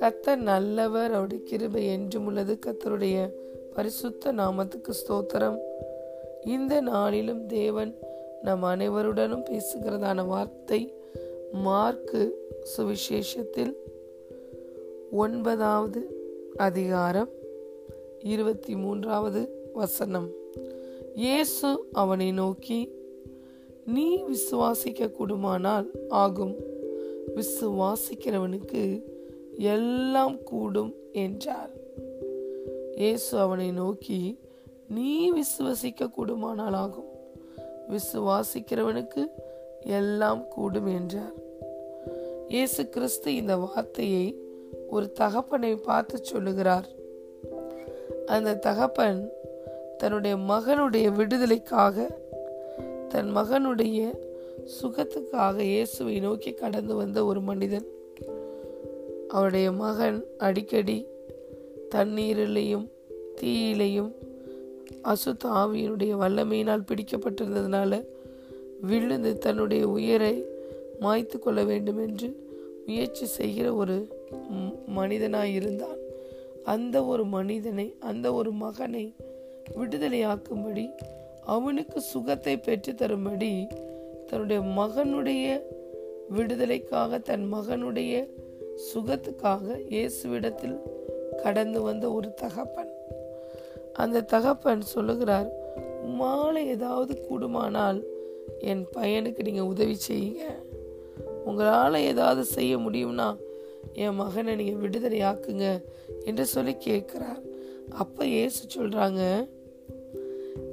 கத்தர் நல்லவர் அவருடைய கிருபை என்றும் உள்ளது. கத்தருடைய பரிசுத்த நாமத்துக்கு ஸ்தோத்திரம். இந்த நாளிலும் தேவன் நம் அனைவருடனும் பேசுகிறதான வார்த்தை மார்க்கு சுவிசேஷத்தில் ஒன்பதாவது அதிகாரம் இருபத்தி மூன்றாவது வசனம். இயேசு அவனை நோக்கி நீ விசுவாசிக்க கூடுமானால் ஆகும். விசுவாசிக்கிறவனுக்கு எல்லாம் கூடும் என்றார். இயேசு அவனை நோக்கி நீ விசுவசிக்க கூடுமானாலாகும். விசுவாசிக்கிறவனுக்கு எல்லாம் கூடும் என்றார். இயேசு கிறிஸ்து இந்த வார்த்தையை ஒரு தகப்பனை பார்த்து சொல்லுகிறார். அந்த தகப்பன் தன்னுடைய மகனுடைய விடுதலைக்காக தன் மகனுடைய சுகத்துக்காக இயேசுவை நோக்கி கடந்து வந்த ஒரு மனிதன். அவருடைய மகன் அடிக்கடி தண்ணீரிலையும் தீயிலையும் அசுத்த ஆவியினுடைய வல்லமையினால் பிடிக்கப்பட்டிருந்ததுனால விழுந்து தன்னுடைய உயிரை மாய்த்து கொள்ள வேண்டும் என்று முயற்சி செய்கிற ஒரு மனிதனாய் இருந்தான் அந்த ஒரு மனிதனை அந்த ஒரு மகனை விடுதலையாக்கும்படி அவனுக்கு சுகத்தை பெற்று தரும்படி தன்னுடைய மகனுடைய விடுதலைக்காக தன் மகனுடைய சுகத்துக்காக இயேசுவிடத்தில் கடந்து வந்த ஒரு தகப்பன். அந்த தகப்பன் சொல்லுகிறார் மாலை ஏதாவது கூடுமானால் என் பையனுக்கு நீங்கள் உதவி செய்யுங்க. உங்களால் ஏதாவது செய்ய முடியும்னா என் மகனை நீங்கள் விடுதலை ஆக்குங்க என்று சொல்லி கேட்குறார். அப்போ ஏசு சொல்கிறாங்க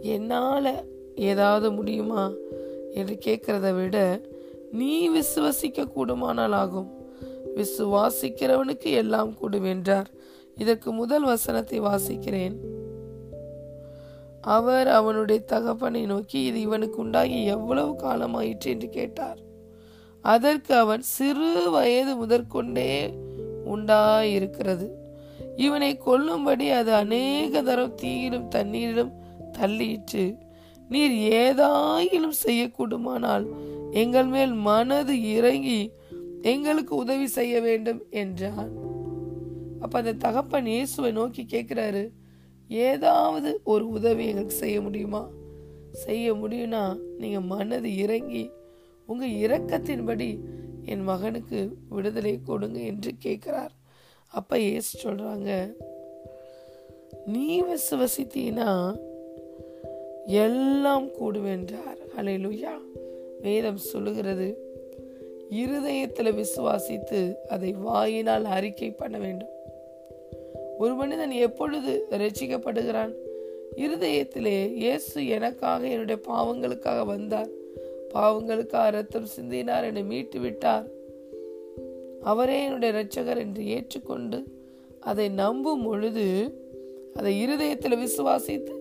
என்னால் ஏதாவது முடியுமா? என்று கேட்குறத விட நீ விசுவசிக்க கூடுமானால் ஆகும். விசுவாசிக்கிறவனுக்கு எல்லாம் கூடும் என்றார் இதற்கு முதல் வசனத்தை வாசிக்கிறேன். அவர் அவனுடைய தகப்பனை நோக்கி இது இவனுக்கு உண்டாகி எவ்வளவு காலமாயிற்று என்று கேட்டார். அதற்கு அவன் சிறு வயது முதற்கொண்டே உண்டாயிருக்கிறது. இவனை கொல்லும்படி அது அநேக தரம் தீயிலும் தண்ணீரிலும் தள்ளியிற்று. நீர் ஏதாயிலும் செய்யக்கூடுமானால் எங்கள் மேல் மனது இறங்கி எங்களுக்கு உதவி செய்ய வேண்டும் என்றான். அப்ப அந்த தகப்பன் இயேசுவை நோக்கி கேட்கிறாரு ஏதாவது ஒரு உதவி எங்களுக்கு செய்ய முடியுமா? செய்ய முடியும்னா நீங்க மனது இறங்கி உங்க இரக்கத்தின்படி என் மகனுக்கு விடுதலை கொடுங்க என்று கேட்கிறார் அப்ப ஏசு சொல்றாங்க நீ விசுவசித்தீனா எல்லாம் கூடுவென்றார் அலையிலுயா வேதம் சொல்லுகிறது இருதயத்தில் விசுவாசித்து அதை வாயினால் அறிக்கை பண்ண வேண்டும். ஒரு மனிதன் எப்பொழுது ரசிக்கப்படுகிறான் இருதயத்திலே இயேசு எனக்காக என்னுடைய பாவங்களுக்காக வந்தார். பாவங்களுக்காக ரத்தம் சிந்தினார் என்னை மீட்டு விட்டார். அவரே என்னுடைய இரட்சகர் என்று ஏற்றுக்கொண்டு அதை நம்பும் பொழுது அதை இருதயத்தில் விசுவாசித்து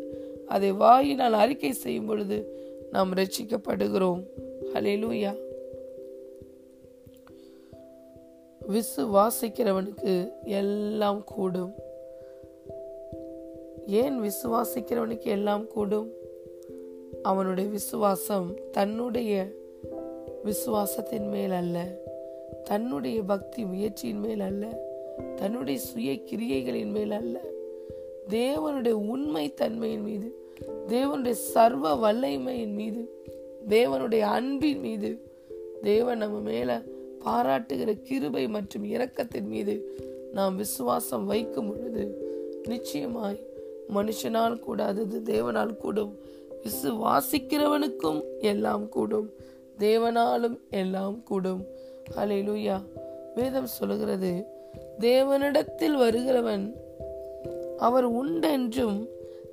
அதை வாயினால் அறிக்கை செய்யும் பொழுது நாம் ரட்சிக்கப்படுகிறோம் ஹலெலூயா விசுவாசிக்கிறவனுக்கு எல்லாம் கூடும். ஏன் விசுவாசிக்கிறவனுக்கு எல்லாம் கூடும்? அவனுடைய விசுவாசம் தன்னுடைய விசுவாசத்தின் மேல் அல்ல. தன்னுடைய பக்தி முயற்சியின் மேல் அல்ல. தன்னுடைய சுய கிரியைகளின் மேல் அல்ல. தேவனுடைய உண்மை தன்மையின் மீது தேவனுடைய சர்வ வல்லமையின் மீது தேவனுடைய அன்பின் மீது தேவன் நம்ம மேல பாராட்டுகிற கிருபை மற்றும் இரக்கத்தின் மீது நாம் விசுவாசம் வைக்கும் பொழுது நிச்சயமாய் மனுஷனால் கூடாதது தேவனால் கூடும். விசுவாசிக்கிறவனுக்கும் எல்லாம் கூடும். தேவனாலும் எல்லாம் கூடும். அலையிலுயா வேதம் சொல்லுகிறது தேவனிடத்தில் வருகிறவன் அவர் உண்டென்றும்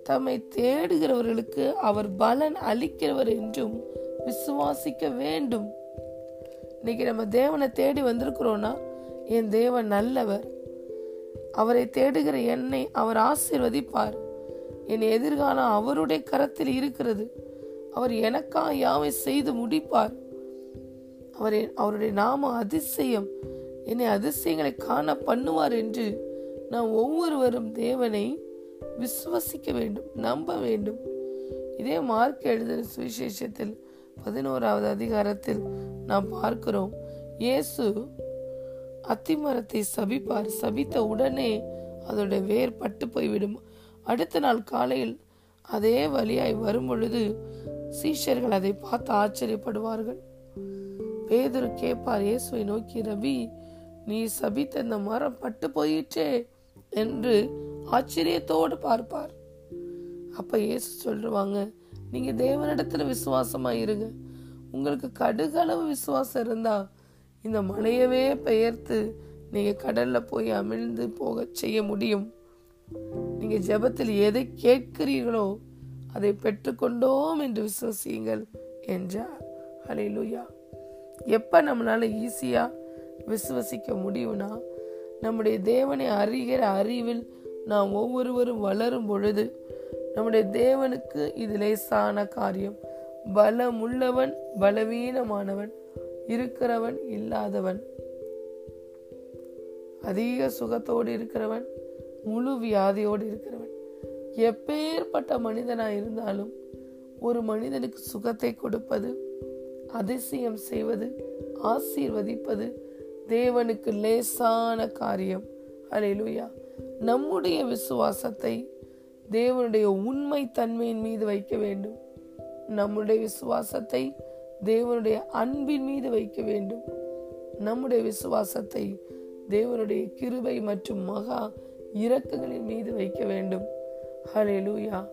தம்மை தேடுகிறவர்களுக்கு அவர் பலன் அளிக்கிறவர் என்றும் விசுவாசிக்க வேண்டும். இன்னைக்கு நம்ம தேவனை தேடி வந்திருக்கிறோன்னா என் தேவன் நல்லவர். அவரை தேடுகிற என்னை அவர் ஆசீர்வதிப்பார். என் எதிர்காலம் அவருடைய கரத்தில் இருக்கிறது. அவர் எனக்காக யாவை செய்து முடிப்பார்? அவர் அவருடைய நாம அதிசயம். என்னை அதிசயங்களை காண பண்ணுவார் என்று நாம் ஒவ்வொருவரும் தேவனை விசுவசிக்க வேண்டும் நம்ப வேண்டும். இதே மார்க் எழுதின சுவிசேஷத்தில் பதினோராவது அதிகாரத்தில் நாம் பார்க்கிறோம் இயேசு அத்திமரத்தை சபிப்பார். சபித்த உடனே அதோட வேர் பட்டு போய்விடும். அடுத்த நாள் காலையில் அதே வழியாய் வரும் பொழுது சீஷர்கள் அதை பார்த்து ஆச்சரியப்படுவார்கள். பேதுரு கேட்பார் இயேசுவை நோக்கி ரவி நீ சபித்த இந்த மரம் பட்டு போயிற்றே என்று ஆச்சரியத்தோடு பார்ப்பார். அப்ப இயேசு சொல்லுவாங்க நீங்க தேவனிடத்துல விசுவாசமா இருங்க உங்களுக்கு கடுகளவு விசுவாசம் இருந்தா இந்த மலையவே பெயர்த்து நீங்க கடல்ல போய் அமிழ்ந்து போக செய்ய முடியும். நீங்க ஜெபத்தில் எதை கேட்கிறீர்களோ அதை பெற்றுக்கொண்டோம் என்று விசுவசியுங்கள் என்றார். அலையிலுயா எப்ப நம்மளால ஈஸியா விசுவசிக்க முடியும்னா நம்முடைய தேவனை அறிகிற அறிவில் நாம் ஒவ்வொருவரும் வளரும் பொழுது நம்முடைய தேவனுக்கு இது லேசான காரியம். பலமுள்ளவன் பலவீனமானவன் இருக்கிறவன் இல்லாதவன். அதிக சுகத்தோடு இருக்கிறவன் முழு வியாதியோடு இருக்கிறவன். எப்பேற்பட்ட மனிதனாய் இருந்தாலும் ஒரு மனிதனுக்கு சுகத்தை கொடுப்பது அதிசயம் செய்வது ஆசீர்வதிப்பது தேவனுக்கு லேசான காரியம். அலையிலுயா நம்முடைய விசுவாசத்தை தேவனுடைய உண்மை தன்மையின் மீது வைக்க வேண்டும். நம்முடைய விசுவாசத்தை தேவனுடைய அன்பின் மீது வைக்க வேண்டும். நம்முடைய விசுவாசத்தை தேவனுடைய கிருபை மற்றும் மகா இரக்கங்களின் மீது வைக்க வேண்டும். ஹலே லூயா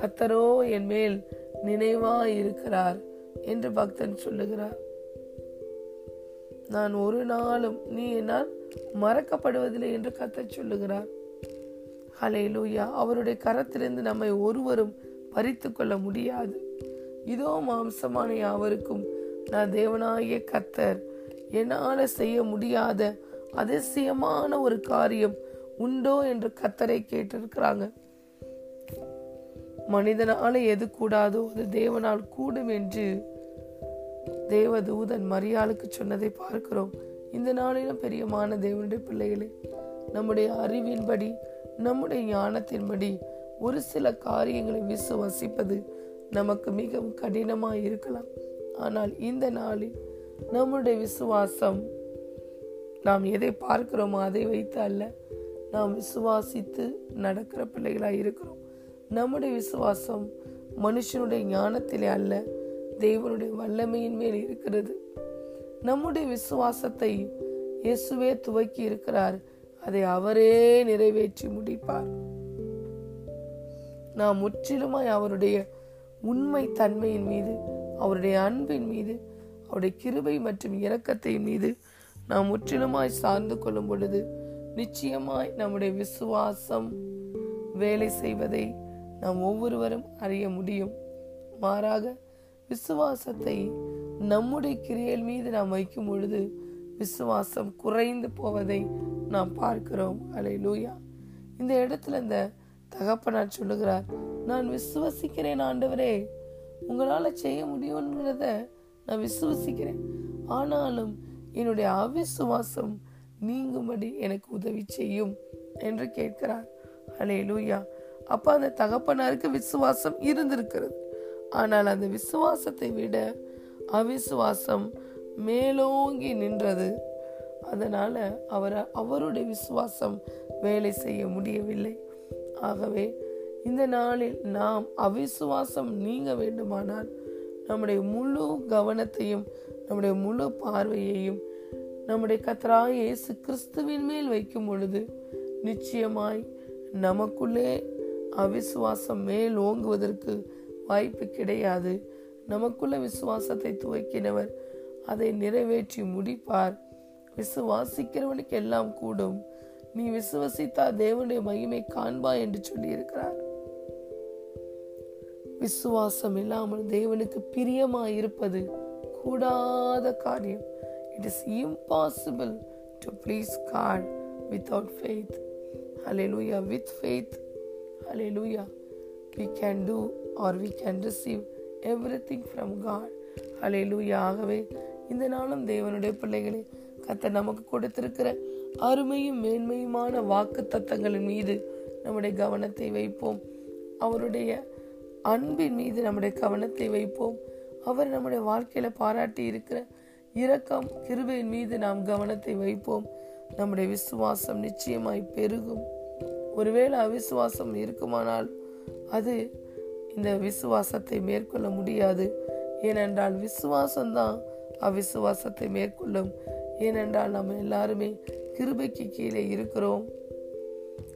கத்தரோ என் மேல் நினைவா இருக்கிறார் என்று பக்தன் சொல்லுகிறார். நான் ஒரு நாளும் நீ என்னால் மறக்கப்படுவதில்லை என்று கத்தர் சொல்லுகிறார். ஹalleluya. அவருடைய கரத்திலிருந்து நம்மை ஒருவரும் பறித்து கொள்ள முடியாது. இதோ மாம்சமான யாவருக்கும் நான் தேவனாகிய கத்தர் என்னால செய்ய முடியாத அதிசயமான ஒரு காரியம் உண்டோ என்று கத்தரை கேட்டிருக்கிறாங்க. மனிதனால எது கூடாதோ அது தேவனால் கூடும் என்று தேவதூதன் மரியாளுக்கு சொன்னதை பார்க்கிறோம். இந்த நாளிலும் பெரியமான தேவனுடைய பிள்ளைகளே நம்முடைய அறிவின்படி நம்முடைய ஞானத்தின்படி ஒரு சில காரியங்களை விசுவசிப்பது நமக்கு மிகவும் கடினமாக இருக்கலாம். ஆனால் இந்த நாளில் நம்முடைய விசுவாசம் நாம் எதை பார்க்கிறோமோ அதை வைத்து அல்ல நாம் விசுவாசித்து நடக்கிற பிள்ளைகளாக இருக்கிறோம். நம்முடைய விசுவாசம் மனுஷனுடைய ஞானத்திலே அல்ல தேவனுடைய வல்லமையின் மேல் இருக்கிறது. நம்முடைய விசுவாசத்தை இயேசுவே துவக்கி இருக்கிறார். அதை அவரே நிறைவேற்றி முடிப்பார். நாம் முற்றிலுமாய் அவருடைய உண்மை தன்மையின் மீது அவருடைய அன்பின் மீது அவருடைய கிருபை மற்றும் இரக்கத்தின் மீது நாம் முற்றிலுமாய் சார்ந்து கொள்ளும் பொழுது நிச்சயமாய் நம்முடைய விசுவாசம் வேலை செய்வதை நாம் ஒவ்வொருவரும் அறிய முடியும். மாறாக விசுவாசத்தை நம்முடைய கிரியல் மீது நாம் வைக்கும் பொழுது விசுவாசம் குறைந்து போவதை நாம் பார்க்கிறோம். அலை லூயா இந்த இடத்துல இந்த தகப்பனார் சொல்லுகிறார் நான் விசுவசிக்கிறேன் ஆண்டவரே. உங்களால் செய்ய முடியும்ங்கிறத நான் விசுவசிக்கிறேன். ஆனாலும் என்னுடைய அவிசுவாசம் நீங்கும்படி எனக்கு உதவி செய்யும் என்று கேட்கிறார். அலே லூயா அப்போ அந்த தகப்பனாருக்கு விசுவாசம் இருந்திருக்கிறது. ஆனால் அந்த விசுவாசத்தை விட அவிசுவாசம் மேலோங்கி நின்றது. அதனால அவர் அவருடைய விசுவாசம் வேலை செய்ய முடியவில்லை. ஆகவே இந்த நாளில் நாம் அவிசுவாசம் நீங்க வேண்டுமானால் நம்முடைய முழு கவனத்தையும் நம்முடைய முழு பார்வையையும் நம்முடைய கத்தராய் இயேசு கிறிஸ்துவின் மேல் வைக்கும் பொழுது நிச்சயமாய் நமக்குள்ளே அவிசுவாசம் மேல் ஓங்குவதற்கு வாய்ப்பு கிடையாது. நமக்குள்ள விசுவாசத்தை துவக்கினவர் அதை நிறைவேற்றி முடிப்பார். விசுவாசிக்கிறவனுக்கு எல்லாம் கூடும். நீ விசுவசித்தா தேவனுடைய மகிமை காண்பா என்று சொல்லி இருக்கிறார் விசுவாசம் இல்லாமல் தேவனுக்கு பிரியமா இருப்பது கூடாத காரியம். It is impossible to please God without faith hallelujah with faith hallelujah we can do or we can receive everything from God. Hallelujah ஆகவே இந்த நாளும் தேவனுடைய பிள்ளைகளே கத்த நமக்கு கொடுத்திருக்கிற அருமையும் மேன்மையுமான வாக்கு தத்தங்களின் மீது நம்முடைய கவனத்தை வைப்போம். அவருடைய அன்பின் மீது நம்முடைய கவனத்தை வைப்போம். அவர் நம்முடைய வாழ்க்கையில பாராட்டி இருக்கிற இரக்கம் கிருபையின் மீது நாம் கவனத்தை வைப்போம். நம்முடைய விசுவாசம் நிச்சயமாய் பெருகும். ஒருவேளை அவிசுவாசம் இருக்குமானால் அது இந்த விசுவாசத்தை மேற்கொள்ள முடியாது. ஏனென்றால் விசுவாசம்தான் அவிசுவாசத்தை மேற்கொள்ளும். ஏனென்றால் நம்ம எல்லாருமே கிருபைக்கு கீழே இருக்கிறோம்.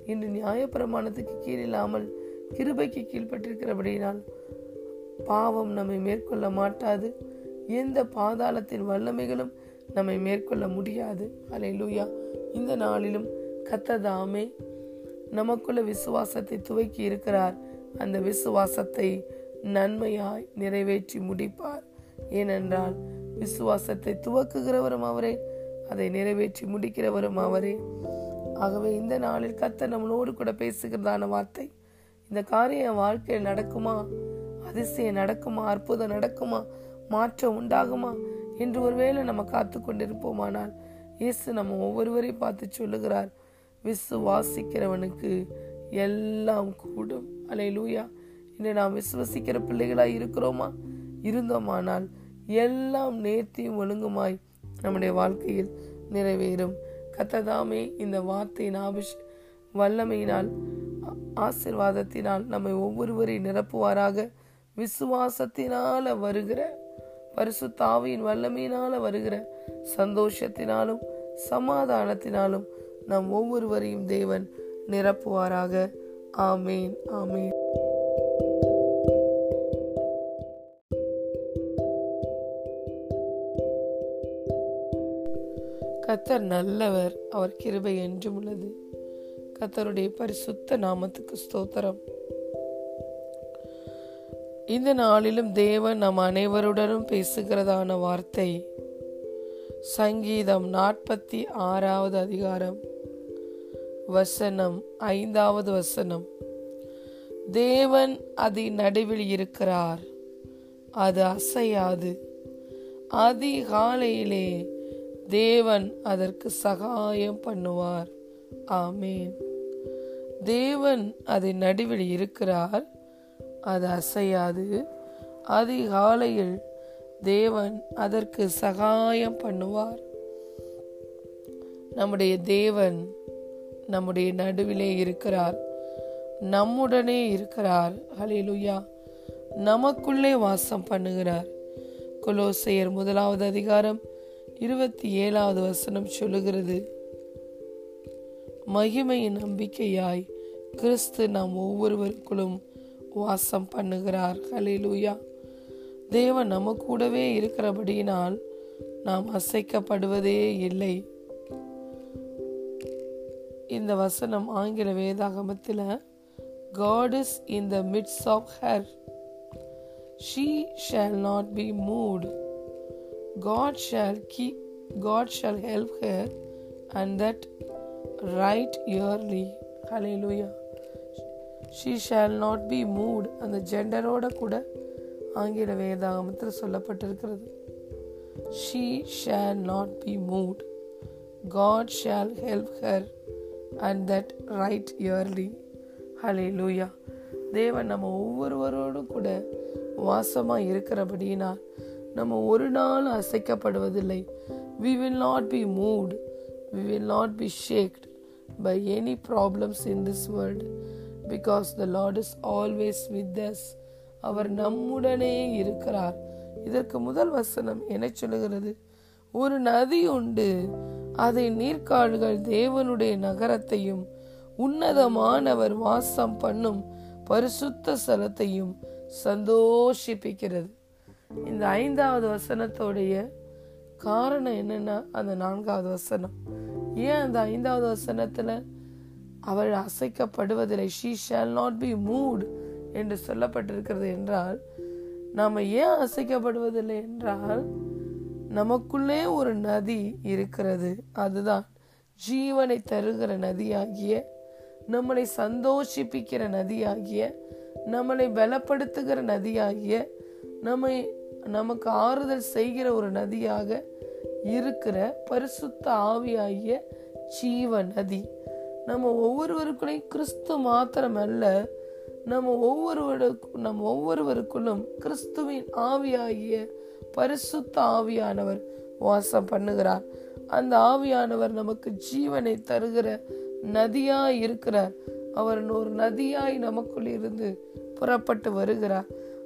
இன்று நியாயப்பிரமாணத்துக்கு கீழ் இல்லாமல் கிருபைக்கு கீழ்பட்டிருக்கிறபடியினால் பாவம் நம்மை மேற்கொள்ள மாட்டாது. எந்த பாதாளத்தின் வல்லமைகளும் நம்மை மேற்கொள்ள முடியாது. அலை லூயா இந்த நாளிலும் கத்ததாமே நமக்குள்ள விசுவாசத்தை துவக்கி இருக்கிறார். அந்த விசுவாசத்தை நன்மையாய் நிறைவேற்றி முடிப்பார். ஏனென்றால் விசுவாசத்தை துவக்குகிறவரும் அவரே. அதை நிறைவேற்றி முடிக்கிறவரும் அவரே. ஆகவே இந்த நாளில் கத்த நம்மளோடு கூட பேசுகிறதான வார்த்தை இந்த காரியம் வாழ்க்கையில் நடக்குமா? அதிசயம் நடக்குமா? அற்புதம் நடக்குமா? மாற்றம் உண்டாகுமா? என்று ஒருவேளை நம்ம காத்து கொண்டிருப்போமானால் இயேசு நம்ம ஒவ்வொருவரையும் பார்த்து சொல்லுகிறார் விசுவாசிக்கிறவனுக்கு எல்லாம் கூடும். அலை லூயா இன்று நாம் விசுவசிக்கிற பிள்ளைகளாக இருக்கிறோமா? இருந்தோமானால் எல்லாம் நேர்த்தியும் ஒழுங்குமாய் நம்முடைய வாழ்க்கையில் நிறைவேறும். கத்ததாமே இந்த வார்த்தையின் ஆபிஷ் வல்லமையினால் ஆசிர்வாதத்தினால் நம்மை ஒவ்வொருவரையும் நிரப்புவாராக. விசுவாசத்தினால வருகிற பரிசுத்தாவியின் வல்லமையினால வருகிற சந்தோஷத்தினாலும் சமாதானத்தினாலும் நம் ஒவ்வொருவரையும் தேவன் நிரப்புவாராக. ஆமேன் ஆமேன். கத்தர் நல்லவர் அவர் கிருபை என்றும் உள்ளது. கத்தருடைய பரிசுத்த நாமத்துக்கு ஸ்தோத்திரம். இந்த நாளிலும் தேவன் நம் அனைவருடனும் பேசுகிறதான வார்த்தை சங்கீதம் நாற்பத்தி ஆறாவது அதிகாரம் வசனம் ஐந்தாவது வசனம். தேவன் அதி நடுவில் இருக்கிறார் அது அசையாது. அதிகாலையிலே தேவன் அதற்கு சகாயம் பண்ணுவார். ஆமேன். தேவன் அதை நடுவில் இருக்கிறார். அது அசையாது. அதிகாலையில் தேவன் அதற்கு சகாயம் பண்ணுவார். நம்முடைய தேவன் நம்முடைய நடுவிலே இருக்கிறார். நம்முடனே இருக்கிறார். ஹலிலுயா நமக்குள்ளே வாசம் பண்ணுகிறார். கொலோசையர் முதலாவது அதிகாரம் இருபத்தி ஏழாவது வசனம் சொல்லுகிறது. மகிமையின் நம்பிக்கையாய் கிறிஸ்து நாம் ஒவ்வொருவருக்குள்ளும் வாசம் பண்ணுகிறார். ஹலிலூயா தேவன் நம்ம கூடவே இருக்கிறபடியினால் நாம் அசைக்கப்படுவதே இல்லை. இந்த வசனம் ஆங்கில வேதாகமத்தில் God is in the midst of her she shall not be moved God shall keep God shall help her and that right yearly hallelujah she shall not be moved அந்த ஜெண்டரோட கூட ஆங்கில வேதாகமத்தில் சொல்லப்பட்டிருக்கிறது she shall not be moved God shall help her and that right yearly hallelujah தேவன் நம்ம ஒவ்வொருவரோடும் கூட வாசமா இருக்கிறபடியினால் நம்ம ஒரு நாள் அசைக்கப்படுவதில்லை. We will not be moved we will not be shaked by any problems in this world because the Lord is always with us அவர் நம்முடனே இருக்கிறார். இதற்கு முதல் வசனம் என்ன சொல்லுகிறது? ஒரு நதி உண்டு. அதை நீர்க்காடுகள் தேவனுடைய நகரத்தையும் உன்னதமானவர் வாசம் பண்ணும் பரிசுத்த ஸ்தலத்தையும் சந்தோஷிப்பிக்கிறது. இந்த ஐந்தாவது வசனத்தோடைய காரணம் என்னன்னா அந்த நான்காவது வசனம். ஏன் அந்த ஐந்தாவது வசனத்துல அவள் அசைக்கப்படுவதில்லை? She shall not be moved என்று சொல்லப்பட்டிருக்கிறது என்றால் நாம் ஏன் அசைக்கப்படுவதில்லை என்றால் நமக்குள்ளே ஒரு நதி இருக்கிறது. அதுதான் ஜீவனை தருகிற நதியாகிய நம்மளை சந்தோஷிப்பிக்கிற நதியாகிய நம்மளை பலப்படுத்துகிற நதியாகிய நம்மை நமக்கு ஆறுதல் செய்கிற ஒரு நதியாக இருக்கிற பரிசுத்த ஆவியாகிய ஜீவ நதி. நம்ம ஒவ்வொருவருக்குள்ளையும் கிறிஸ்து மாத்திரமல்ல நம்ம ஒவ்வொருவருக்கும் நம்ம ஒவ்வொருவருக்குள்ளும் கிறிஸ்துவின் ஆவியாகிய பரிசுத்த ஆவியானவர் வாசம் பண்ணுகிறார். அந்த ஆவியானவர் நமக்கு ஜீவனை தருகிற நதியாய் இருக்கிறார். அவர் ஒரு நதியாய் நமக்குள் இருந்து புறப்பட்டு வருகிறார்.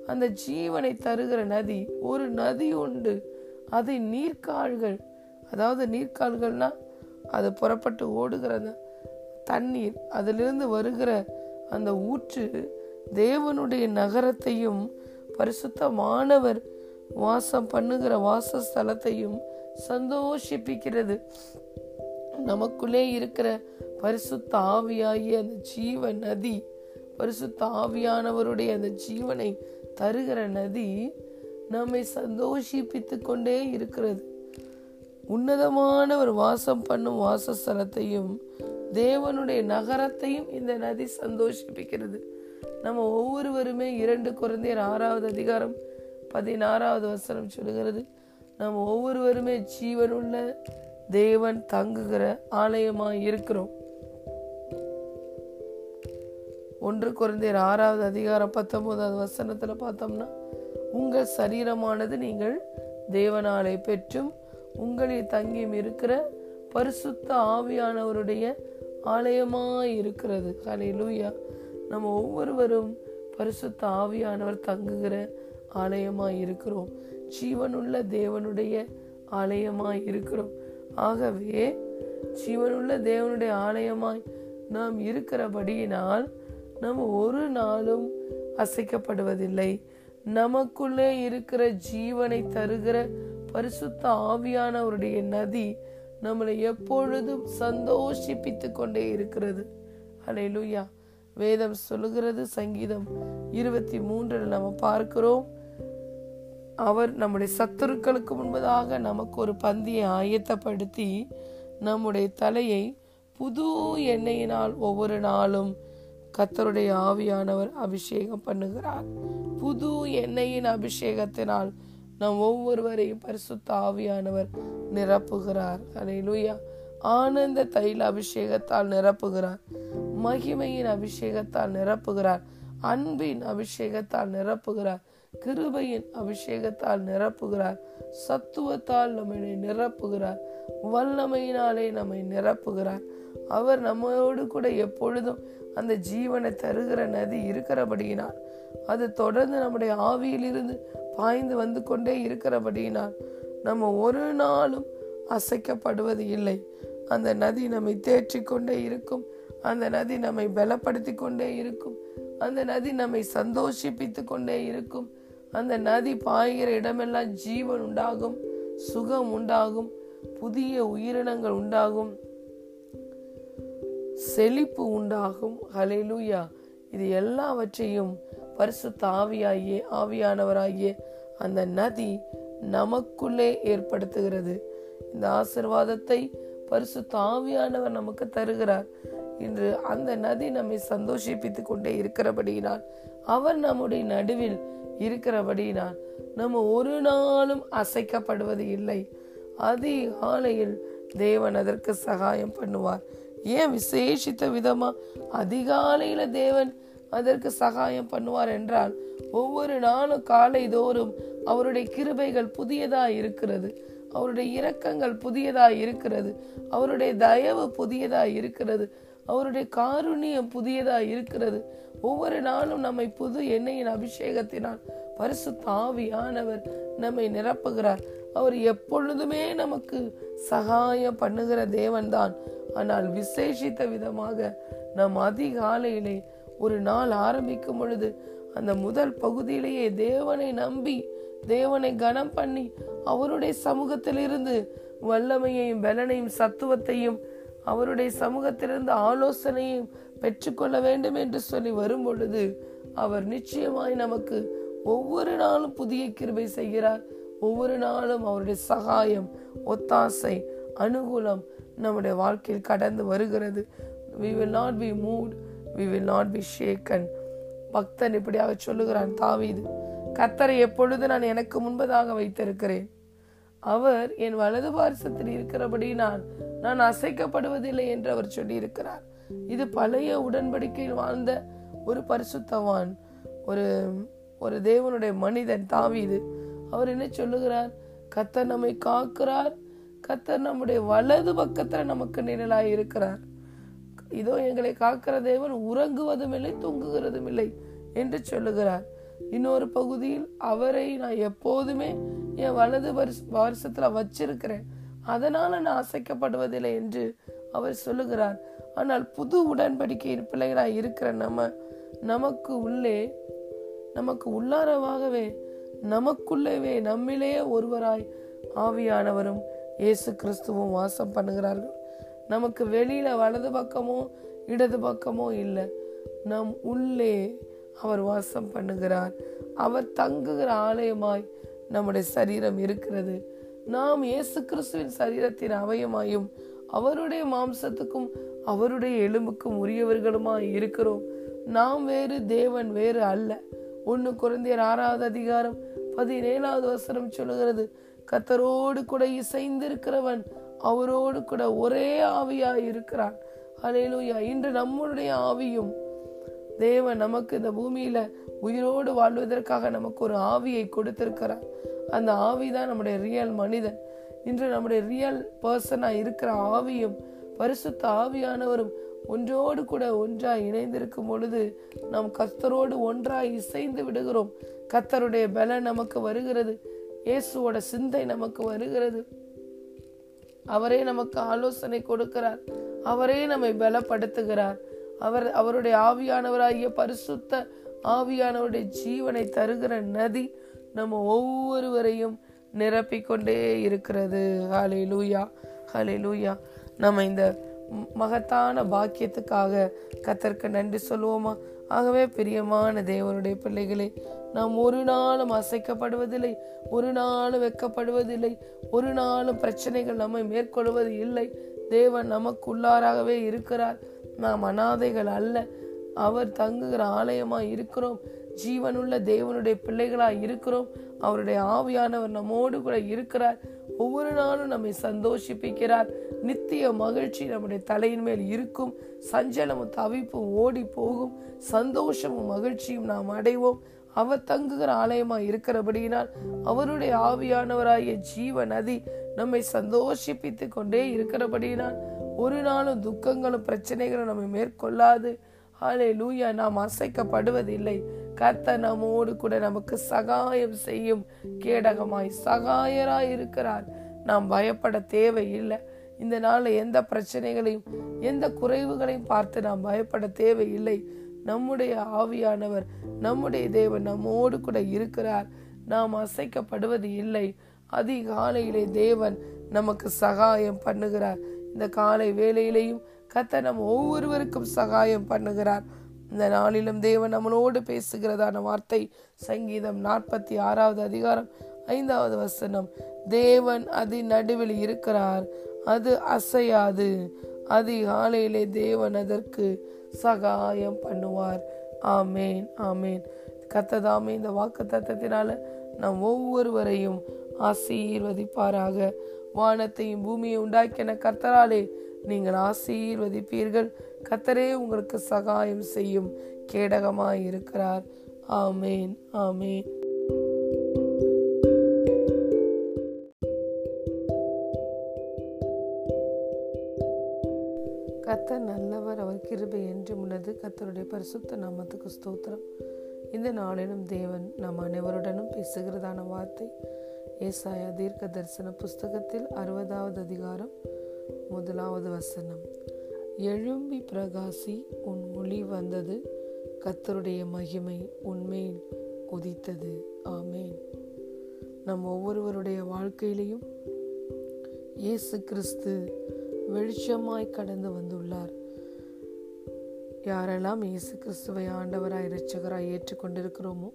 அந்த ஜீவனை தருகிற நதி ஒரு நதி உண்டு. அதை நீர்க்கால்கள் அதாவது நீர்க்கால்கள்னா அது புறப்பட்டு ஓடுகிற அந்த தண்ணீர் அதிலிருந்து வருகிற அந்த ஊற்று தேவனுடைய நகரத்தையும் பரிசுத்தமானவர் வாசம் பண்ணுகிற வாசஸ்தலத்தையும் சந்தோஷிப்பிக்கிறது. நமக்குள்ளே இருக்கிற பரிசுத்த ஆவியாகிய அந்த ஜீவ நதி பரிசுத்த ஆவியானவருடைய அந்த ஜீவனை தருகிற நதி நம்மை சந்தோஷிப்பித்து கொண்டே இருக்கிறது. உன்னதமான ஒரு வாசம் பண்ணும் வாசஸ்தலத்தையும் தேவனுடைய நகரத்தையும் இந்த நதி சந்தோஷிப்பிக்கிறது. நம்ம ஒவ்வொருவருமே இரண்டு குழந்தையர் ஆறாவது அதிகாரம் பதினாறாவது வசனம் சொல்லுகிறது. நம்ம ஒவ்வொருவருமே ஜீவனுள்ள தேவன் தங்குகிற ஆலயமாக இருக்கிறோம். ஒன்று குறைந்தர் ஆறாவது அதிகாரம் பத்தொன்பதாவது வசனத்தில் பார்த்தோம்னா உங்கள் சரீரமானது நீங்கள் தேவனாலை பெற்றும் உங்களில் தங்கியும் இருக்கிற பரிசுத்த ஆவியானவருடைய ஆலயமாக இருக்கிறது. ஹலே லூயா நம்ம ஒவ்வொருவரும் பரிசுத்த ஆவியானவர் தங்குகிற ஆலயமாக இருக்கிறோம். ஜீவனுள்ள தேவனுடைய ஆலயமாய் இருக்கிறோம். ஆகவே ஜீவனுள்ள தேவனுடைய ஆலயமாய் நாம் இருக்கிறபடியினால் நம்ம ஒரு நாளும் அசைக்கப்படுவதில்லை. நமக்குள்ளே இருக்கிற ஜீவனை தருகிற பரிசுத்த ஆவியானவருடைய நதி நம்மளை எப்பொழுதும் சந்தோஷிப்பித்து கொண்டே இருக்கிறது. அலையிலுயா வேதம் சொல்லுகிறது சங்கீதம் இருபத்தி மூன்றில் நம்ம பார்க்கிறோம். அவர் நம்முடைய சத்துருக்களுக்கு முன்பதாக நமக்கு ஒரு பந்தியை ஆயத்தப்படுத்தி நம்முடைய தலையை புது எண்ணெயினால் ஒவ்வொரு நாளும் கத்தருடைய ஆவியானவர் அபிஷேகம் பண்ணுகிறார். புது எண்ணெயின் அபிஷேகத்தினால் நம் ஒவ்வொருவரையும் பரிசுத்த ஆவியானவர் நிரப்புகிறார். அலையிலுயா ஆனந்த தைல அபிஷேகத்தால் நிரப்புகிறார். மகிமையின் அபிஷேகத்தால் நிரப்புகிறார். அன்பின் அபிஷேகத்தால் நிரப்புகிறார். கிருபையின் அபிஷேகத்தால் நிரப்புகிறார். சத்துவத்தால் நம்மை நிரப்புகிறார். வல்லமையினாலே நம்மை நிரப்புகிறார். அவர் நம்மோடு கூட எப்பொழுதும் அந்த ஜீவனை தருகிற நதி இருக்கிறபடியினால் அது தொடர்ந்து நம்முடைய ஆவியிலிருந்து பாய்ந்து வந்து கொண்டே இருக்கிறபடியினால் நம்ம ஒரு நாளும் அசைக்கப்படுவது இல்லை. அந்த நதி நம்மை தேற்றி கொண்டே இருக்கும். அந்த நதி நம்மை பலப்படுத்தி கொண்டே இருக்கும். அந்த நதி நம்மை சந்தோஷிப்பித்து கொண்டே இருக்கும். அந்த நதி பாய்கிற இடமெல்லாம் ஜீவன் உண்டாகும் சுகம் உண்டாகும் புதிய உயிரினங்கள் உண்டாகும். செழிப்பு உண்டாகும். ஹலெலுயா இது எல்லாவற்றையும் பரிசு தாவியாகிய ஆவியானவராகிய அந்த நதி நமக்குள்ளே ஏற்படுத்துகிறது. இந்த ஆசிர்வாதத்தை பரிசு தாவியானவர் நமக்கு தருகிறார். இன்று அந்த நதி நம்மை சந்தோஷிப்பித்துக் கொண்டே இருக்கிறபடியினால் அவர் நம்முடைய நடுவில் இருக்கிறபடியினால் நம்ம ஒரு நாளும் அசைக்கப்படுவது இல்லை. அதிகாலையில் தேவன் அதற்கு சகாயம் பண்ணுவார். ஏன் விசேஷித்த விதமா? அதிகாலையில தேவன் அதற்கு சகாயம் பண்ணுவார் என்றால் ஒவ்வொரு நாளும் காலை தோறும் அவருடைய கிருபைகள் புதியதாக இருக்கிறது. அவருடைய இரக்கங்கள் புதியதாக இருக்கிறது. அவருடைய தயவு புதியதாக இருக்கிறது. அவருடைய காருண்யம் புதியதாக இருக்கிறது. ஒவ்வொரு நாளும் நம்மை புது எண்ணெயின் அபிஷேகத்தினால் பரிசு தாவியானவர் நம்மை நிரப்புகிறார். அவர் எப்பொழுதுமே நமக்கு சகாயம் பண்ணுகிற தேவன்தான். ஆனால் விசேஷித்த விதமாக நாம் அதிகாலையிலே ஒரு நாள் ஆரம்பிக்கும் பொழுது அந்த முதல் பகுதியிலேயே தேவனை நம்பி தேவனை கனம் பண்ணி அவருடைய சமூகத்திலிருந்து வல்லமையையும் பலனையும் சத்துவத்தையும் அவருடைய சமூகத்திலிருந்து ஆலோசனையும் பெற்றுக்கொள்ள வேண்டும் என்று சொல்லி வரும் பொழுது அவர் நிச்சயமாய் நமக்கு ஒவ்வொரு நாளும் புதிய கிருபை செய்கிறார். ஒவ்வொரு நாளும் அவருடைய சகாயம் ஒத்தாசை அனுகூலம் நம்முடைய வாழ்க்கையில் கடந்து வருகிறது. We will not be moved we will not be shaken பக்தன் இப்படியாக சொல்லுகிறான் தாவீது கத்தரை எப்பொழுது நான் எனக்கு முன்பதாக வைத்திருக்கிறேன்? அவர் என் வலது பாரசத்தில் இருக்கிறபடி நான் நான் அசைக்கப்படுவதில்லை என்று அவர் சொல்லியிருக்கிறார். இது பழைய உடன்படிக்கையில் வாழ்ந்த ஒரு பரிசுத்தவான். ஒரு ஒரு தேவனுடைய மனிதன் தாவீது. அவர் என்ன சொல்லுகிறார்? கத்தர் நம்மை காக்கிறார். கத்தர் நம்முடைய வலது பக்கத்துல நமக்கு நிழலாய் இருக்கிறார். இதோ எங்களை காக்கிற தேவன் உறங்குவதும் இல்லை தூங்குகிறதும் இல்லை என்று சொல்லுகிறார். இன்னொரு பகுதியில் அவரை நான் எப்போதுமே என் வலது வருஷத்துல வச்சிருக்கிறேன். அதனால நான் அசைக்கப்படுவதில்லை என்று அவர் சொல்லுகிறார். ஆனால் புது உடன்படிக்கையின் பிள்ளைகளாக இருக்கிற நம்ம நமக்கு உள்ளே நமக்கு உள்ளாரவாகவே நமக்குள்ளேவே நம்மிலேயே ஒருவராய் ஆவியானவரும் இயேசு கிறிஸ்துவும் வாசம் பண்ணுகிறார்கள். நமக்கு வெளியில வலது பக்கமோ இடது பக்கமோ இல்லை. நம் உள்ளே அவர் வாசம் பண்ணுகிறார். அவர் தங்குகிற ஆலயமாய் நம்முடைய சரீரம் இருக்கிறது. நாம் இயேசு கிறிஸ்துவின் சரீரத்தின் அவயமாயும் அவருடைய மாம்சத்துக்கும் அவருடைய எலும்புக்கும் உரியவர்களுமாய் இருக்கிறோம். நாம் வேறு தேவன் வேறு அல்ல. ஒன்னு குழந்தையர் ஆறாவது அதிகாரம் பதினேழாவது வசனம் சொல்லுகிறது கத்தரோடு கூட இசைந்திருக்கிறவன் அவரோடு கூட ஒரே ஆவியாய் இருக்கிறான். அலையிலூயா இன்று நம்மளுடைய ஆவியும் தேவன் நமக்கு இந்த பூமியில உயிரோடு வாழ்வதற்காக நமக்கு ஒரு ஆவியை கொடுத்திருக்கிறார். அந்த ஆவிதான் நம்முடைய ரியல் மனிதன். இன்று நம்முடைய ரியல் பர்சனா இருக்கிற ஆவியும் பரிசுத்த ஆவியானவரும் ஒன்றோடு கூட ஒன்றாய் இணைந்திருக்கும் பொழுது நாம் கத்தரோடு ஒன்றாய் இசைந்து விடுகிறோம். கத்தருடைய பல நமக்கு வருகிறது. இயேசுவோட சிந்தை நமக்கு வருகிறது. அவரே நமக்கு ஆலோசனை கொடுக்கிறார். அவரே நம்மை பலப்படுத்துகிறார். அவர் அவருடைய ஆவியானவராகிய பரிசுத்த ஆவியானவருடைய ஜீவனை தருகிற நதி நம்ம ஒவ்வொருவரையும் நிரப்பிக்கொண்டே இருக்கிறது. ஹலே லூயா ஹலே லூயா நம்ம இந்த மகத்தான பாக்கியத்துக்காக கத்தருக்கு நன்றி சொல்லுவோமா? ஆகவே பிரியமான தேவனுடைய பிள்ளைகளே நாம் ஒரு நாளும் அசைக்கப்படுவதில்லை ஒரு நாளும் வெக்கப்படுவதில்லை ஒரு நாளும் பிரச்சனைகள் நம்மை மேற்கொள்வது இல்லை. தேவன் நமக்குள்ளாராகவே இருக்கிறார். நாம் அனாதைகள் அல்ல. அவர் தங்குகிற ஆலயமாக இருக்கிறோம். ஜீவனுள்ள தேவனுடைய பிள்ளைகளாக இருக்கிறோம். அவருடைய ஆவியானவர் நம்மோடு கூட இருக்கிறார். ஒவ்வொரு நாளும் நம்மை சந்தோஷிப்பிக்கிறார். நித்திய மகிழ்ச்சி நம்முடைய தலையின் மேல் இருக்கும். சஞ்சலமும் தவிப்பும் ஓடி போகும். சந்தோஷமும் மகிழ்ச்சியும் நாம் அடைவோம். அவர் தங்குகிற ஆலயமா இருக்கிறபடியினால் அவருடைய ஆவியானவராகிய ஜீவ நதி நம்மை சந்தோஷிப்பித்து கொண்டே இருக்கிறபடியினால் ஒரு நாளும் துக்கங்களும் பிரச்சனைகளும் நம்மை மேற்கொள்ளாது. ஆலே லூயா நாம் அசைக்கப்படுவதில்லை. கத்த நம்மோடு கூட நமக்கு சகாயம் செய்யும் கேடகமாய் சகாயராய் இருக்கிறார். நாம் பயப்பட தேவையில்லை. இந்த நாளில் எந்த பிரச்சனைகளையும் எந்த குறைவுகளையும் பார்த்து நாம் பயப்பட தேவையில்லை. நம்முடைய ஆவியானவர் நம்முடைய தேவன் நம்மோடு கூட இருக்கிறார். நாம் அசைக்கப்படுவது இல்லை. அதிகாலையிலே தேவன் நமக்கு சகாயம் பண்ணுகிறார். இந்த காலை வேலையிலையும் கத்த நம் ஒவ்வொருவருக்கும் சகாயம் பண்ணுகிறார். இந்த நாளிலும் தேவன் நம்மளோடு பேசுகிறதான வார்த்தை சங்கீதம் நாற்பத்தி ஆறாவது அதிகாரம் ஐந்தாவது வசனம். தேவன் அதி நடுவில் இருக்கிறார் அது அசையாது. அதிகாலையிலே தேவன் அதற்கு சகாயம் பண்ணுவார். ஆமேன் ஆமேன். கத்ததாமே இந்த வாக்கு தத்தத்தினால நம் ஒவ்வொருவரையும் ஆசீர்வதிப்பாராக. வானத்தையும் பூமியை உண்டாக்கின கர்த்தராலே நீங்கள் ஆசீர்வதிப்பீர்கள். கத்தரே உங்களுக்கு சகாயம் செய்யும் கேடகமாய் இருக்கிறார். ஆமேன் ஆமேன். கத்தர் நல்லவர் அவர் கிருபை என்று உள்ளது. கத்தருடைய பரிசுத்த நாமத்துக்கு ஸ்தோத்திரம். இந்த நாளிலும் தேவன் நம் அனைவருடனும் பேசுகிறதான வார்த்தை ஏசாயா தீர்க்க தரிசன புஸ்தகத்தில் அறுபதாவது அதிகாரம் முதலாவது வசனம். எழும்பி பிரகாசி உன் ஒளி வந்தது. கத்தருடைய மகிமை உண்மையில் உதித்தது. ஆமேன். நம் ஒவ்வொருவருடைய வாழ்க்கையிலையும் இயேசு கிறிஸ்து வெளிச்சமாய் கடந்து வந்துள்ளார். யாரெல்லாம் இயேசு கிறிஸ்துவை ஆண்டவராய் இரட்சகராய் ஏற்றுக்கொண்டிருக்கிறோமோ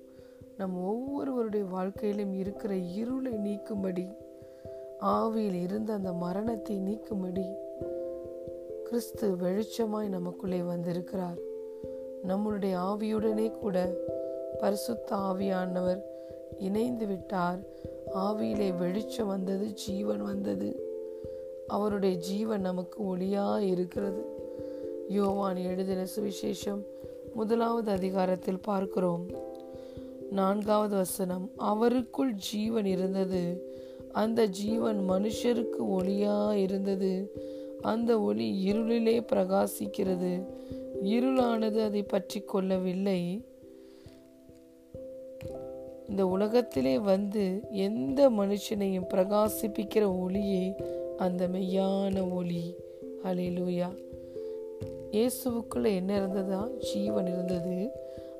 நம் ஒவ்வொருவருடைய வாழ்க்கையிலும் இருக்கிற இருளை நீக்கும்படி ஆவியில் இருந்த அந்த மரணத்தை நீக்கும்படி கிறிஸ்து வெளிச்சமாய் நமக்குள்ளே வந்திருக்கிறார். நம்மளுடைய ஆவியுடனே கூட பரிசுத்த ஆவியானவர் இணைந்து விட்டார். ஆவியிலே வெளிச்சம் வந்தது ஜீவன் வந்தது. அவருடைய ஜீவன் நமக்கு ஒளியா இருக்கிறது. யோவான் எழுதின சுவிசேஷம் முதலாவது அதிகாரத்தில் பார்க்கிறோம். நான்காவது வசனம் அவருக்குள் ஜீவன் இருந்தது. அந்த ஜீவன் மனுஷருக்கு ஒளியா இருந்தது. அந்த ஒளி இருளிலே பிரகாசிக்கிறது. இருளானது அதை பற்றி கொள்ளவில்லை. இந்த உலகத்திலே வந்து எந்த மனுஷனையும் பிரகாசிப்பிக்கிற ஒளியே அந்த மெய்யான ஒளி. அலையிலூயா இயேசுவுக்குள்ள என்ன இருந்ததா? ஜீவன் இருந்தது.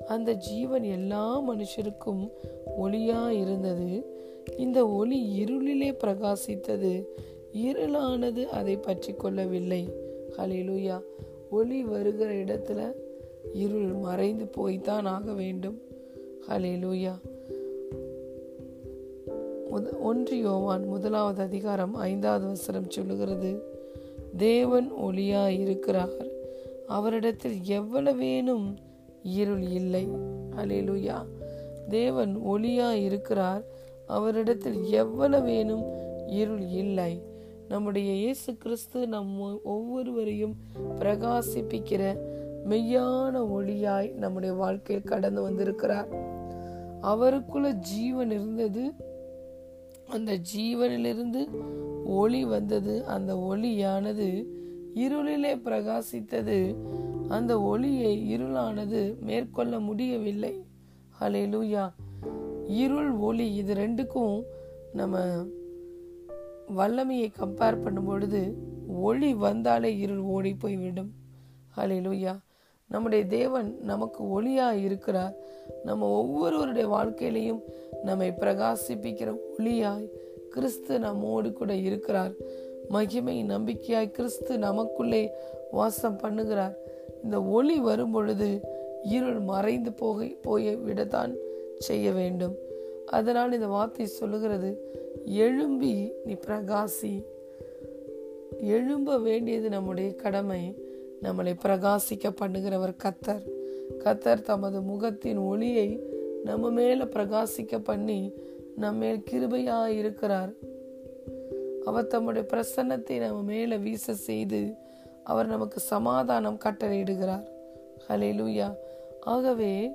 அந்த ஜீவன் எல்லா மனுஷருக்கும் ஒளியா இருந்தது. இந்த ஒளி இருளிலே பிரகாசித்தது. இருளானது அதை பற்றி கொள்ளவில்லை. ஹலிலூயா ஒளி வருகிற இடத்துல இருள் மறைந்து போய்தான் ஆக வேண்டும். ஹலிலூயா ஒன்று யோவான் முதலாவது அதிகாரம் ஐந்தாவது வசனம் சொல்லுகிறது தேவன் ஒளியா இருக்கிறார் அவரிடத்தில் எவ்வளவேனும் இருள் இல்லை. அலேலுயா தேவன் ஒளியா இருக்கிறார் அவரிடத்தில் எவ்வளவேனும் இருள் இல்லை. நம்முடைய இயேசு கிறிஸ்து நம் ஒவ்வொருவரையும் பிரகாசிப்பிக்கிற மெய்யான ஒளியாய் நம்முடைய வாழ்க்கையில் கடந்து வந்திருக்கிறார். அவருக்குள்ள ஜீவன் இருந்தது. அந்த ஜீவனிலிருந்து ஒளி வந்தது. அந்த ஒளியானது இருளிலே பிரகாசித்தது. அந்த ஒளியை இருளானது மேற்கொள்ள முடியவில்லை. ஹலே லூயா இருள் ஒளி இது ரெண்டுக்கும் நம்ம வல்லமையை கம்பேர் பண்ணும் பொழுது ஒளி வந்தாலே இருள் ஓடி போய்விடும். அலையிலுயா நம்முடைய தேவன் நமக்கு ஒளியா இருக்கிறார். நம்ம ஒவ்வொருவருடைய வாழ்க்கையிலையும் நம்மை பிரகாசிப்பிக்கிற ஒளியாய் கிறிஸ்து நம்மோடு கூட இருக்கிறார். மகிமை நம்பிக்கையாய் கிறிஸ்து நமக்குள்ளே வாசம் பண்ணுகிறார். இந்த ஒளி வரும் பொழுது இருள் மறைந்து போக போய விடத்தான் செய்ய வேண்டும். அதனால் இந்த வார்த்தை சொல்லுகிறது எழும்பி நீ பிரகாசி. எழும்ப வேண்டியது நம்முடைய கடமை. நம்மளை பிரகாசிக்க பண்ணுகிறவர் கத்தர். கத்தர் தமது முகத்தின் ஒளியை நம்ம மேல பிரகாசிக்க பண்ணி நம்ம மேல் கிருபையா இருக்கிறார். அவர் தம்முடைய பிரசன்னத்தை நம்ம மேல வீச செய்து அவர் நமக்கு சமாதானம் கட்டளையிடுகிறார். ஹலே லூயா ஆகவே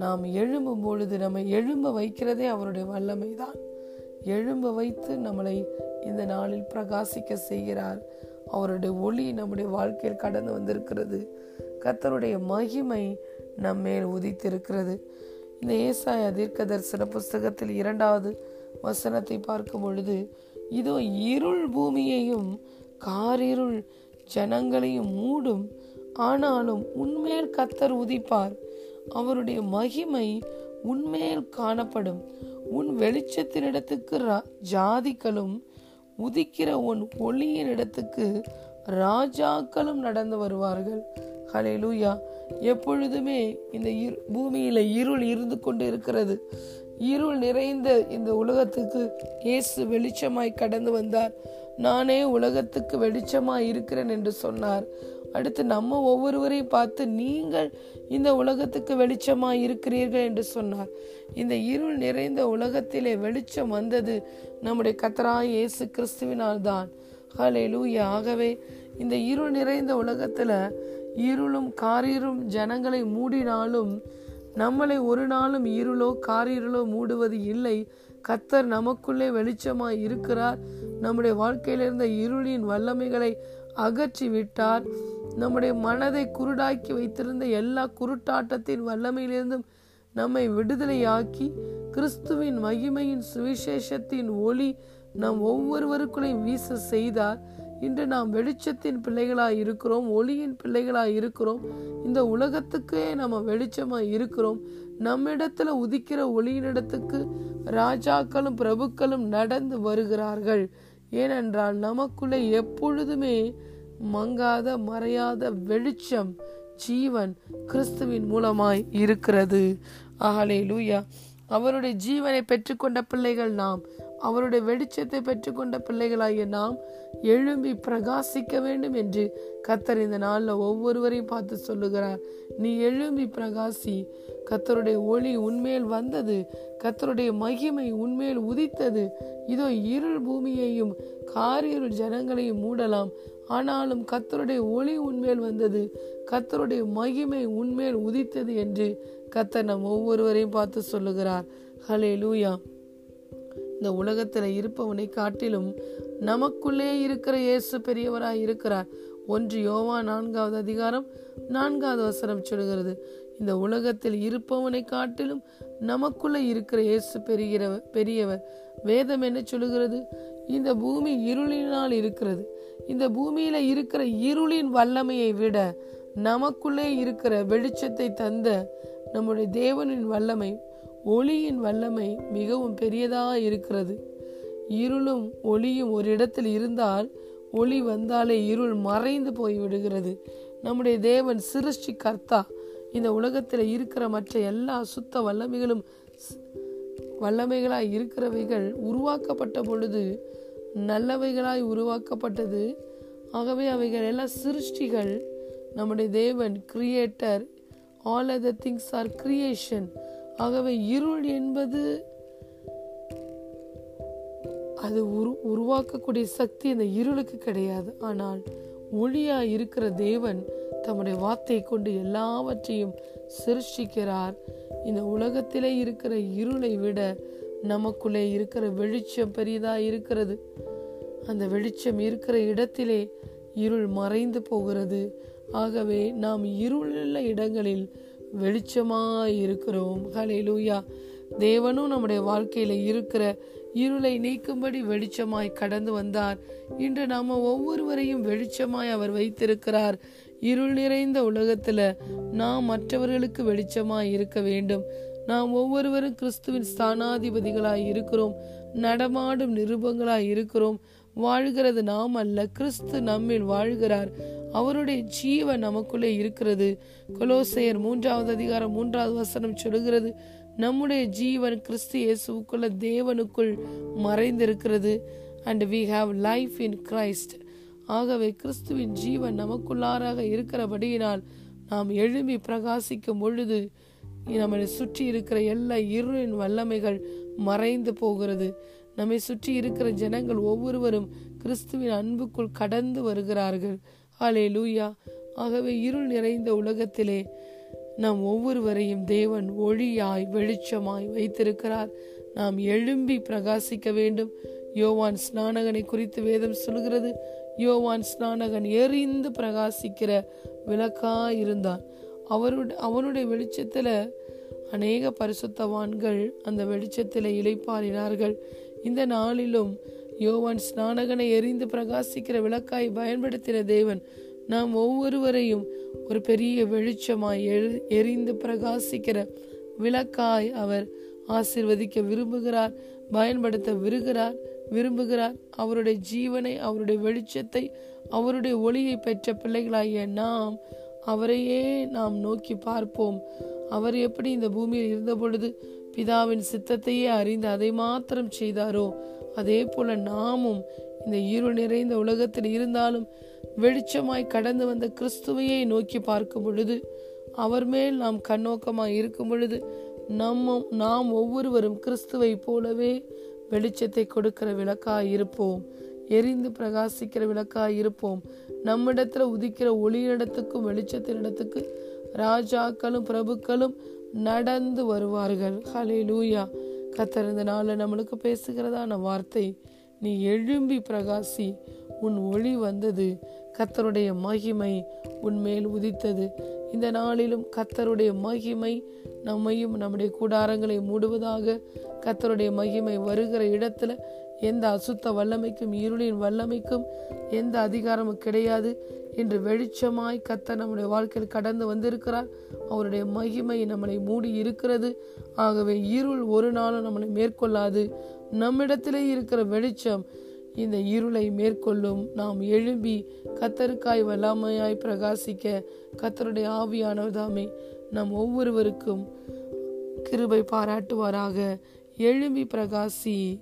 நாம் எழும்பும் பொழுது நம்மை எழும்ப வைக்கிறதே அவருடைய வல்லமை தான் எழும்ப வைத்து நம்மளை இந்த நாளில் பிரகாசிக்க செய்கிறார். அவருடைய ஒளி நம்முடைய வாழ்க்கையில் கடந்து வந்திருக்கிறது. கத்தருடைய மகிமை நம்மேல் உதித்திருக்கிறது. இந்த ஏசாய தீர்க்கதரிசன புஸ்தகத்தில் இரண்டாவது வசனத்தை பார்க்கும் பொழுது இதோ இருள் பூமியையும் காரிருள் ஜனங்களையும் மூடும் ஆனாலும் உண்மையில் கத்தர் உதிப்பார். அவருடைய மகிமை உண்மையில் காணப்படும். உன் வெளிச்சத்தினிடத்துக்கு ஜாதிகளும் உதிக்கிற உன் ஒளியின் இடத்துக்கு ராஜாக்களும் நடந்து வருவார்கள். ஹலே லூயா எப்பொழுதுமே இந்த பூமியில இருள் இருந்து கொண்டு இருக்கிறது இருள் நிறைந்த இந்த உலகத்துக்கு இயேசு வெளிச்சமாய் கடந்து வந்தார். நானே உலகத்துக்கு வெளிச்சமாய் இருக்கிறேன் என்று சொன்னார். அடுத்து நம்ம ஒவ்வொருவரையும் பார்த்து நீங்கள் இந்த உலகத்துக்கு வெளிச்சமாக இருக்கிறீர்கள் என்று சொன்னார். இந்த இருள் நிறைந்த உலகத்திலே வெளிச்சம் வந்தது நம்முடைய கத்தராய் இயேசு கிறிஸ்துவினால் தான். ஹலே லூயா ஆகவே இந்த இருள் நிறைந்த உலகத்தில் இருளும் காரிரும் ஜனங்களை மூடினாலும் நம்மளை ஒரு நாளும் இருளோ காரிருளோ மூடுவது இல்லை. கத்தர் நமக்குள்ளே வெளிச்சமாய் இருக்கிறார். நம்முடைய வாழ்க்கையிலிருந்த இருளின் வல்லமைகளை அகற்றி விட்டார் நம்முடைய மனதை குருடாக்கி வைத்திருந்த எல்லா குருட்டாட்டத்தின் வல்லமையிலிருந்தும் நம்மை விடுதலையாக்கி கிறிஸ்துவின் மகிமையின் சுவிசேஷத்தின் ஒளி நம் ஒவ்வொருவருக்குள்ளையும் வீச செய்தார். இன்று நாம் வெளிச்சத்தின் பிள்ளைகளாய் இருக்கிறோம் ஒளியின் பிள்ளைகளாய் இருக்கிறோம். இந்த உலகத்துக்கே நம்ம வெளிச்சமாய் இருக்கிறோம். நம்மிடத்துல உதிக்கிற ஒளியினிடத்துக்கு ராஜாக்களும் பிரபுக்களும் நடந்து வருகிறார்கள். ஏனென்றால் நமக்குள்ளே எப்பொழுதுமே மங்காத மறையாத வெளிச்சம் ஜீவன் கிறிஸ்துவின் மூலமாய் இருக்கிறது. ஆகலே லூயா அவருடைய ஜீவனை பெற்றுக்கொண்ட பிள்ளைகள் நாம் அவருடைய வெளிச்சத்தை பெற்றுக்கொண்ட பிள்ளைகளாகிய நாம் எழும்பி பிரகாசிக்க வேண்டும் என்று கத்தர் இந்த நாளில் ஒவ்வொருவரையும் பார்த்து சொல்லுகிறார். நீ எழும்பி பிரகாசி. கத்தருடைய ஒளி உண்மையில் வந்தது. கத்தருடைய மகிமை உன்மேல் உதித்தது. இதோ இருள் பூமியையும் காரிருள் ஜனங்களையும் மூடலாம். ஆனாலும் கத்தருடைய ஒளி உன்மேல் வந்தது. கத்தருடைய மகிமை உன்மேல் உதித்தது என்று கத்தர் நம் ஒவ்வொருவரையும் பார்த்து சொல்லுகிறார். ஹலே லூயா இந்த உலகத்தில் இருப்பவனை காட்டிலும் நமக்குள்ளே இருக்கிற இயேசு பெரியவராய் இருக்கிறார். ஒன்று யோவா நான்காவது அதிகாரம் நான்காவது வசனம் சொல்கிறது இந்த உலகத்தில் இருப்பவனை காட்டிலும் நமக்குள்ள இருக்கிற இயேசு பெறுகிறவர் பெரியவர். வேதம் என்ன சொல்லுகிறது? இந்த பூமி இருளினால் இருக்கிறது. இந்த பூமியில இருக்கிற இருளின் வல்லமையை விட நமக்குள்ளே இருக்கிற வெளிச்சத்தை தந்த நம்முடைய தேவனின் வல்லமை ஒளியின் வல்லமை மிகவும் பெரியதாக இருக்கிறது. இருளும் ஒளியும் ஒரு இடத்தில் இருந்தால் ஒளி வந்தாலே இருள் மறைந்து போய் விடுகிறது. நம்முடைய தேவன் சிருஷ்டி கர்த்தா. இந்த உலகத்தில் இருக்கிற மற்ற எல்லா சுத்த வல்லமைகளும் வல்லமைகளாய் இருக்கிறவைகள் உருவாக்கப்பட்ட பொழுது நல்லவைகளாய் உருவாக்கப்பட்டது. ஆகவே அவைகள் எல்லாம் சிருஷ்டிகள். நம்முடைய தேவன் creator all the things are creation ஆகவே இருள் என்பது அது உரு உருவாக்கக்கூடிய சக்தி அந்த இருளுக்கு கிடையாது. ஆனால் ஒளியா இருக்கிற தேவன் தம்முடைய வார்த்தையை கொண்டு எல்லாவற்றையும் சிருஷ்டிக்கிறார். இந்த உலகத்திலே இருக்கிற இருளை விட நமக்குள்ளே இருக்கிற வெளிச்சம் பெரியதா இருக்கிறது. அந்த வெளிச்சம் இருக்கிற இடத்திலே இருள் மறைந்து போகிறது. ஆகவே நாம் இருளுள்ள இடங்களில் வெளிச்சமாய் இருக்கிறோம். ஹலே லூயா தேவனும் நம்முடைய வாழ்க்கையில இருக்கிற இருளை நீக்கும்படி வெளிச்சமாய் கடந்து வந்தார். இன்று நாம ஒவ்வொருவரையும் வெளிச்சமாய் அவர் வைத்திருக்கிறார். இருள் நிறைந்த உலகத்துல நாம் மற்றவர்களுக்கு வெளிச்சமாய் இருக்க வேண்டும். நாம் ஒவ்வொருவரும் கிறிஸ்துவின் ஸ்தானாதிபதிகளாய் இருக்கிறோம். நடமாடும் நிருபங்களாய் இருக்கிறோம். வாழ்கிறது நாம் அல்ல. கிறிஸ்து நம்மில் வாழ்கிறார். அவருடைய ஜீவன் நமக்குள்ளே இருக்கிறது. கொலோசையர் மூன்றாவது அதிகாரம் மூன்றாவது வசனம் சொல்லுகிறது நம்முடைய ஜீவன் கிறிஸ்து இயேசுக்குள்ள தேவனுக்குள் மறைந்திருக்கிறது. And we have life in Christ ஆகவே கிறிஸ்துவின் ஜீவன் நமக்குள்ளாராக இருக்கிறபடியினால் நாம் எழும்பி பிரகாசிக்கும் பொழுது நம்மை சுற்றி இருக்கிற எல்லா இருளின் வல்லமைகள் மறைந்து போகிறது. நம்மை சுற்றி இருக்கிற ஜனங்கள் ஒவ்வொருவரும் கிறிஸ்துவின் அன்புக்குள் கடந்து வருகிறார்கள். ஹலே லூயா ஆகவே இருள் நிறைந்த உலகத்திலே நாம் ஒவ்வொருவரையும் தேவன் ஒளியாய் வெளிச்சமாய் வைத்திருக்கிறார். நாம் எழும்பி பிரகாசிக்க வேண்டும். யோவான் ஸ்நானகனை குறித்து வேதம் சொல்கிறது. யோவான் ஸ்நானகன் எரிந்து பிரகாசிக்கிற விளக்கா இருந்தான். அவருடைய அவனுடைய வெளிச்சத்தில் அநேக பரிசுத்தவான்கள் அந்த வெளிச்சத்தில் இழைப்பாறினார்கள் இந்த நாளிலும் யோவான் ஸ்நானகனை எரிந்து பிரகாசிக்கிற விளக்காய் பயன்படுத்தின தேவன் நாம் ஒவ்வொருவரையும் ஒரு பெரிய வெளிச்சமாய் எரிந்து பிரகாசிக்கிற விளக்காய் அவர் ஆசிர்வதிக்க விரும்புகிறார் பயன்படுத்த விருகிறார் விரும்புகிறார். அவருடைய ஜீவனை அவருடைய வெளிச்சத்தை அவருடைய ஒளியை பெற்ற பிள்ளைகளாகிய நாம் அவரையே நாம் நோக்கி பார்ப்போம். அவர் எப்படி இந்த பூமியில் இருந்த பொழுது பிதாவின் சித்தத்தையே அறிந்து அதை மாத்திரம் செய்தாரோ? அதே போல நாமும் இந்த இருள் நிறைந்த உலகத்தில் இருந்தாலும் வெளிச்சமாய் கடந்து வந்த கிறிஸ்துவையை நோக்கி பார்க்கும் பொழுது அவர் மேல் நாம் கண்ணோக்கமாய் இருக்கும் பொழுது நம்ம நாம் ஒவ்வொருவரும் கிறிஸ்துவை போலவே வெளிச்சத்தை கொடுக்கிற விளக்காய் இருப்போம். எரிந்து பிரகாசிக்கிற விளக்காய் இருப்போம். நம்மிடத்துல உதிக்கிற ஒளியிடத்துக்கும் வெளிச்சத்தின் இடத்துக்கு ராஜாக்களும் பிரபுக்களும் நடந்து வருவார்கள். ஹலே லூயா கத்தர் நாளில் நம்மளுக்கு பேசுகிறதான வார்த்தை நீ எழும்பி பிரகாசி உன் ஒளி வந்தது. கத்தருடைய மகிமை உன்மேல் உதித்தது. இந்த நாளிலும் கத்தருடைய மகிமை நம்மையும் நம்முடைய கூடாரங்களை மூடுவதாக கத்தருடைய மகிமை வருகிற இடத்துல எந்த அசுத்த வல்லமைக்கும் இருளின் வல்லமைக்கும் எந்த அதிகாரமும் கிடையாது இன்று வெளிச்சமாய் கத்த நம்முடைய வாழ்க்கையில் கடந்து வந்திருக்கிறார். அவருடைய மகிமை நம்மளை மூடி இருக்கிறது. ஆகவே இருள் ஒரு நாளும் நம்மளை மேற்கொள்ளாது. நம்மிடத்திலே இருக்கிற வெளிச்சம் இந்த இருளை மேற்கொள்ளும். நாம் எழும்பி கத்தருக்காய் வல்லாமையாய் பிரகாசிக்க கத்தருடைய ஆவியானவர் தாமே நம் ஒவ்வொருவருக்கும் கிருபை பாராட்டுவாராக. எழும்பி பிரகாசி.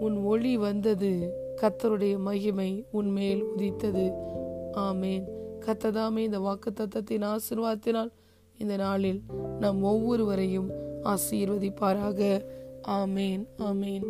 உன் ஒளி வந்தது. கத்தருடைய மகிமை உன்மேல் உதித்தது. ஆமேன். கத்ததாமே இந்த வாக்கு தத்தத்தின் ஆசிர்வாதத்தினால் இந்த நாளில் நம் ஒவ்வொருவரையும் ஆசீர்வதிப்பாராக. ஆமேன். ஆமேன்.